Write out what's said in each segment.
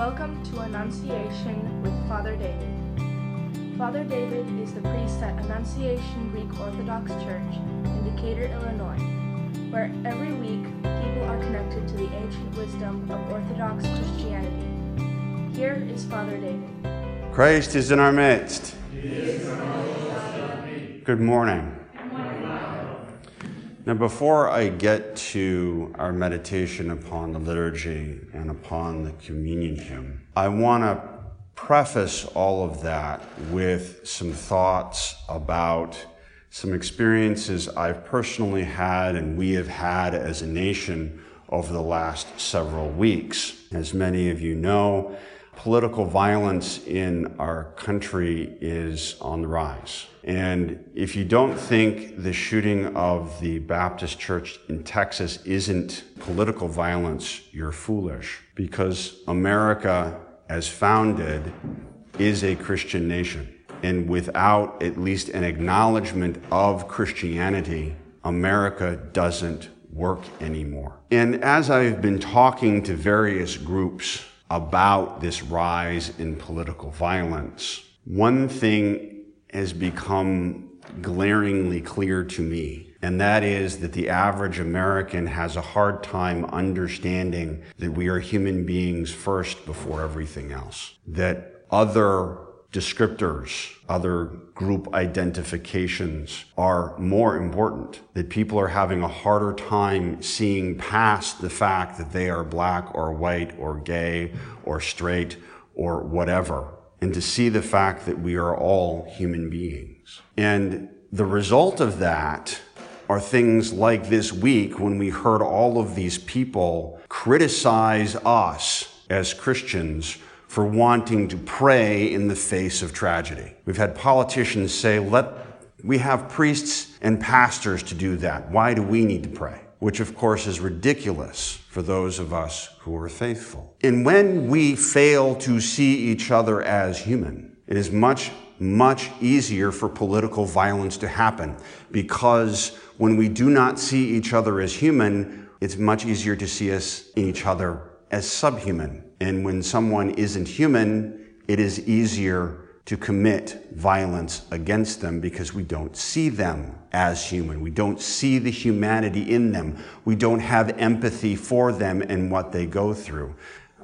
Welcome to Annunciation with Father David. Father David is the priest at Annunciation Greek Orthodox Church in Decatur, Illinois, where every week people are connected to the ancient wisdom of Orthodox Christianity. Here is Father David. Christ is in our midst. Good morning. Now, before I get to our meditation upon the liturgy and upon the communion hymn, I want to preface all of that with some thoughts about some experiences I've personally had and we have had as a nation over the last several weeks. As many of you know, political violence in our country is on the rise. And if you don't think the shooting of the Baptist church in Texas isn't political violence, you're foolish because America, as founded, is a Christian nation. And without at least an acknowledgement of Christianity, America doesn't work anymore. And as I've been talking to various groups about this rise in political violence, one thing has become glaringly clear to me, and that is that the average American has a hard time understanding that we are human beings first before everything else. That other descriptors, other group identifications are more important, that people are having a harder time seeing past the fact that they are black or white or gay or straight or whatever, and to see the fact that we are all human beings. And the result of that are things like this week when we heard all of these people criticize us as Christians for wanting to pray in the face of tragedy. We've had politicians say, let we have priests and pastors to do that. Why do we need to pray? Which, of course, is ridiculous for those of us who are faithful. And when we fail to see each other as human, it is much, much easier for political violence to happen because when we do not see each other as human, it's much easier to see us in each other as subhuman. And when someone isn't human, it is easier to commit violence against them because we don't see them as human. We don't see the humanity in them. We don't have empathy for them and what they go through.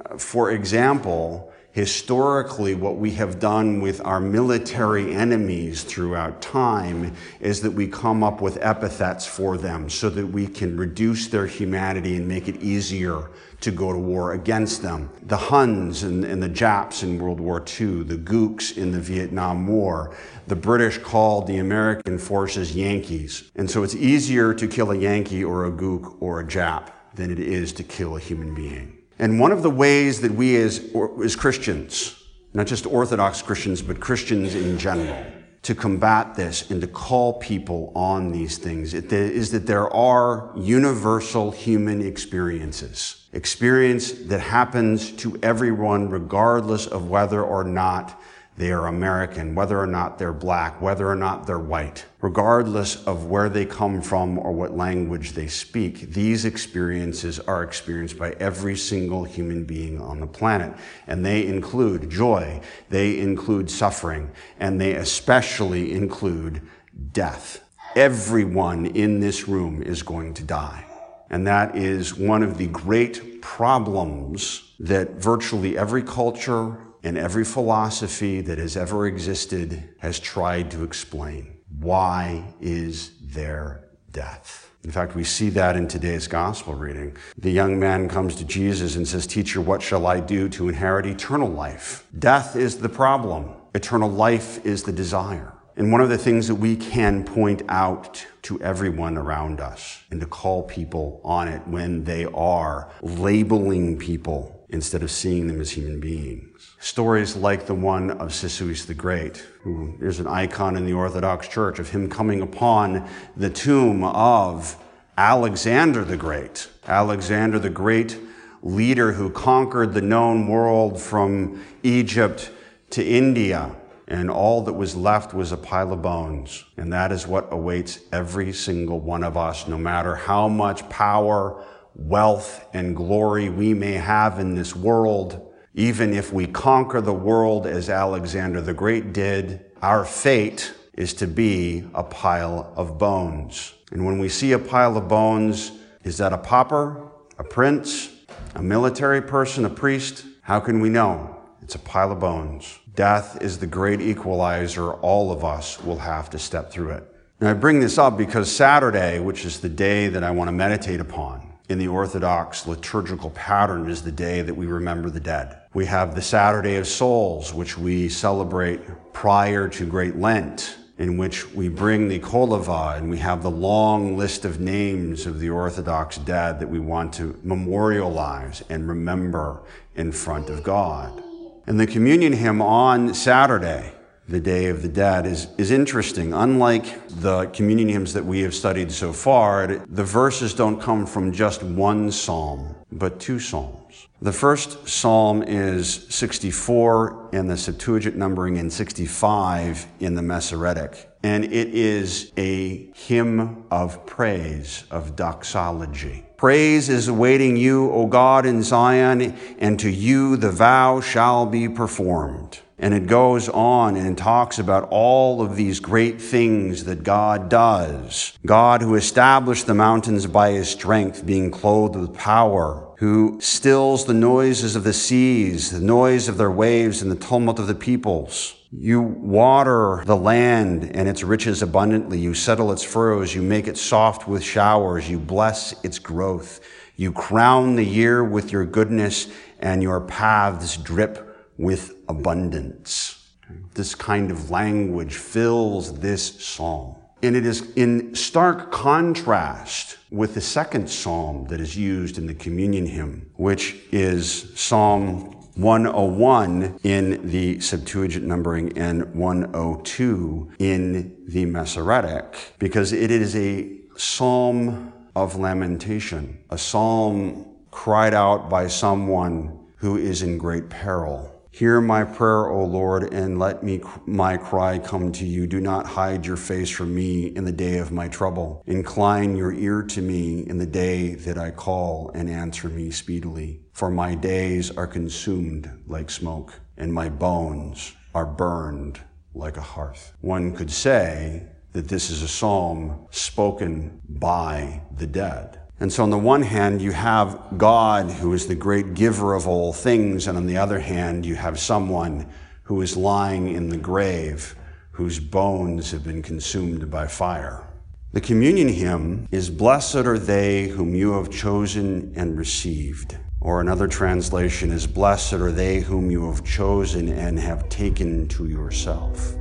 Uh, for example, historically, what we have done with our military enemies throughout time is that we come up with epithets for them so that we can reduce their humanity and make it easier to go to war against them. The Huns and, and, the Japs in World War II, the Gooks in the Vietnam War, the British called the American forces Yankees. And so it's easier to kill a Yankee or a Gook or a Jap than it is to kill a human being. And one of the ways that we as, as Christians, not just Orthodox Christians, but Christians in general, to combat this and to call people on these things is that there are universal human experiences. Experience that happens to everyone regardless of whether or not they are American, whether or not they're black, whether or not they're white, regardless of where they come from or what language they speak, these experiences are experienced by every single human being on the planet. And they include joy, they include suffering, and they especially include death. Everyone in this room is going to die. And that is one of the great problems that virtually every culture and every philosophy that has ever existed has tried to explain. Why is there death? In fact, we see that in today's gospel reading. The young man comes to Jesus and says, Teacher, what shall I do to inherit eternal life? Death is the problem. Eternal life is the desire. And one of the things that we can point out to everyone around us and to call people on it when they are labeling people instead of seeing them as human beings. Stories like the one of Sisoes the Great, who is an icon in the Orthodox Church of him coming upon the tomb of Alexander the Great. Alexander the Great, leader who conquered the known world from Egypt to India. And all that was left was a pile of bones. And that is what awaits every single one of us, no matter how much power, wealth, and glory we may have in this world Even if we conquer the world as Alexander the Great did, our fate is to be a pile of bones. And when we see a pile of bones, is that a pauper, a prince, a military person, a priest? How can we know? It's a pile of bones. Death is the great equalizer. All of us will have to step through it. Now, I bring this up because Saturday, which is the day that I want to meditate upon in the Orthodox liturgical pattern, is the day that we remember the dead. We have the Saturday of Souls, which we celebrate prior to Great Lent, in which we bring the Koliva and we have the long list of names of the Orthodox dead that we want to memorialize and remember in front of God. And the communion hymn on Saturday, the Day of the Dead, is, is interesting. Unlike the communion hymns that we have studied so far, the verses don't come from just one psalm, but two psalms. The first psalm is 64 in the Septuagint numbering and 65 in the Masoretic. And it is a hymn of praise, of doxology. Praise is awaiting you, O God, in Zion, and to you the vow shall be performed. And it goes on and talks about all of these great things that God does. God who established the mountains by his strength, being clothed with power, who stills the noises of the seas, the noise of their waves, and the tumult of the peoples. You water the land and its riches abundantly. You settle its furrows. You make it soft with showers. You bless its growth. You crown the year with your goodness and your paths drip with abundance. This kind of language fills this psalm. And it is in stark contrast with the second psalm that is used in the communion hymn, which is Psalm 101 in the Septuagint numbering and 102 in the Masoretic, because it is a psalm of lamentation, a psalm cried out by someone who is in great peril. Hear my prayer, O Lord, and let me my cry come to you. Do not hide your face from me in the day of my trouble. Incline your ear to me in the day that I call and answer me speedily. For my days are consumed like smoke, and my bones are burned like a hearth. One could say that this is a psalm spoken by the dead. And so, on the one hand, you have God, who is the great giver of all things, and on the other hand, you have someone who is lying in the grave, whose bones have been consumed by fire. The communion hymn is Blessed are they whom you have chosen and received. Or another translation is Blessed are they whom you have chosen and have taken to yourself.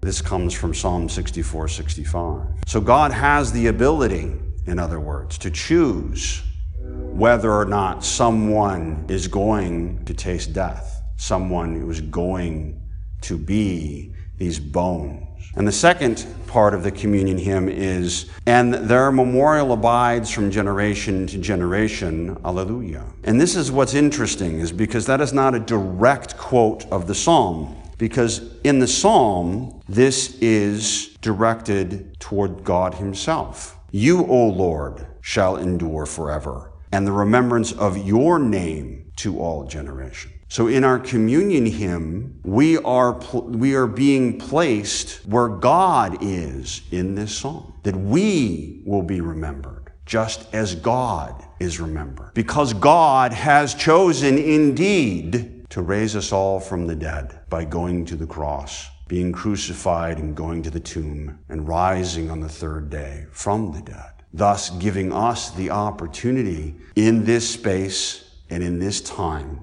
This comes from Psalm 64 65. So God has the ability in other words, to choose whether or not someone is going to taste death, someone who is going to be these bones. And the second part of the communion hymn is, and their memorial abides from generation to generation, alleluia. And this is what's interesting, is because that is not a direct quote of the psalm. Because in the psalm, this is directed toward God Himself. You, O Lord, shall endure forever, and the remembrance of your name to all generations. So in our communion hymn, we are, we are being placed where God is in this song, that we will be remembered just as God is remembered. Because God has chosen indeed to raise us all from the dead by going to the cross being crucified and going to the tomb and rising on the third day from the dead, thus giving us the opportunity in this space and in this time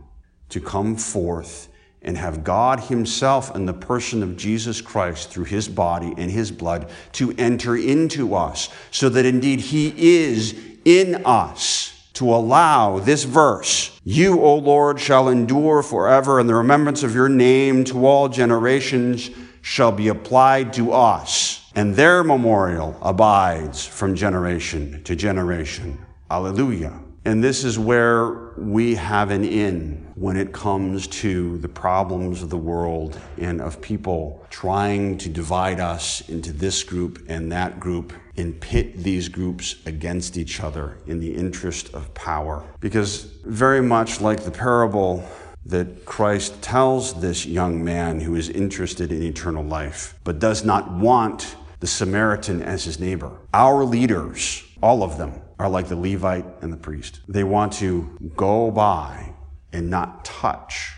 to come forth and have God Himself in the person of Jesus Christ through His body and His blood to enter into us, so that indeed He is in us to allow this verse, You, O Lord, shall endure forever, and the remembrance of your name to all generations shall be applied to us, and their memorial abides from generation to generation. Alleluia. And this is where we have an in when it comes to the problems of the world and of people trying to divide us into this group and that group and pit these groups against each other in the interest of power. Because very much like the parable that Christ tells this young man who is interested in eternal life, but does not want the Samaritan as his neighbor. Our leaders, all of them, are like the Levite and the priest. They want to go by and not touch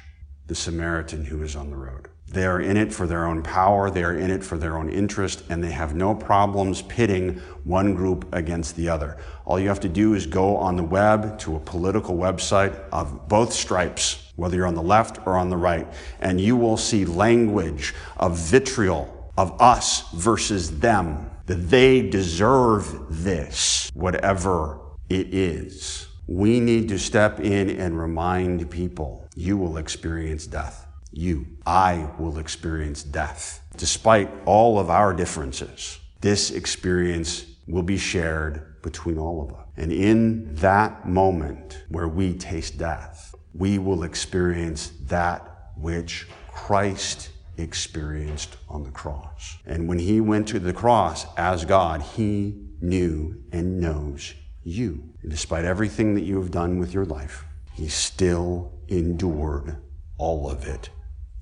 the Samaritan who is on the road. They are in it for their own power, they are in it for their own interest, and they have no problems pitting one group against the other. All you have to do is go on the web to a political website of both stripes, whether you're on the left or on the right, and you will see language of vitriol of us versus them, that they deserve this, whatever it is. We need to step in and remind people you will experience death. You, I will experience death. Despite all of our differences, this experience will be shared between all of us. And in that moment where we taste death, we will experience that which Christ experienced on the cross. And when he went to the cross as God, he knew and knows you. And despite everything that you have done with your life, he still endured all of it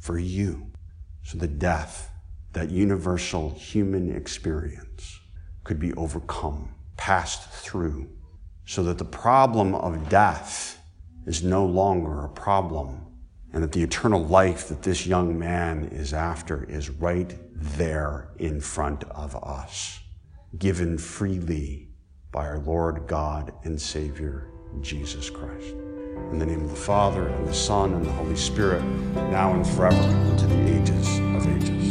for you. So the death, that universal human experience, could be overcome, passed through, so that the problem of death is no longer a problem and that the eternal life that this young man is after is right there in front of us, given freely by our Lord God and Savior, Jesus Christ. In the name of the Father, and the Son, and the Holy Spirit, now and forever, to the ages of ages.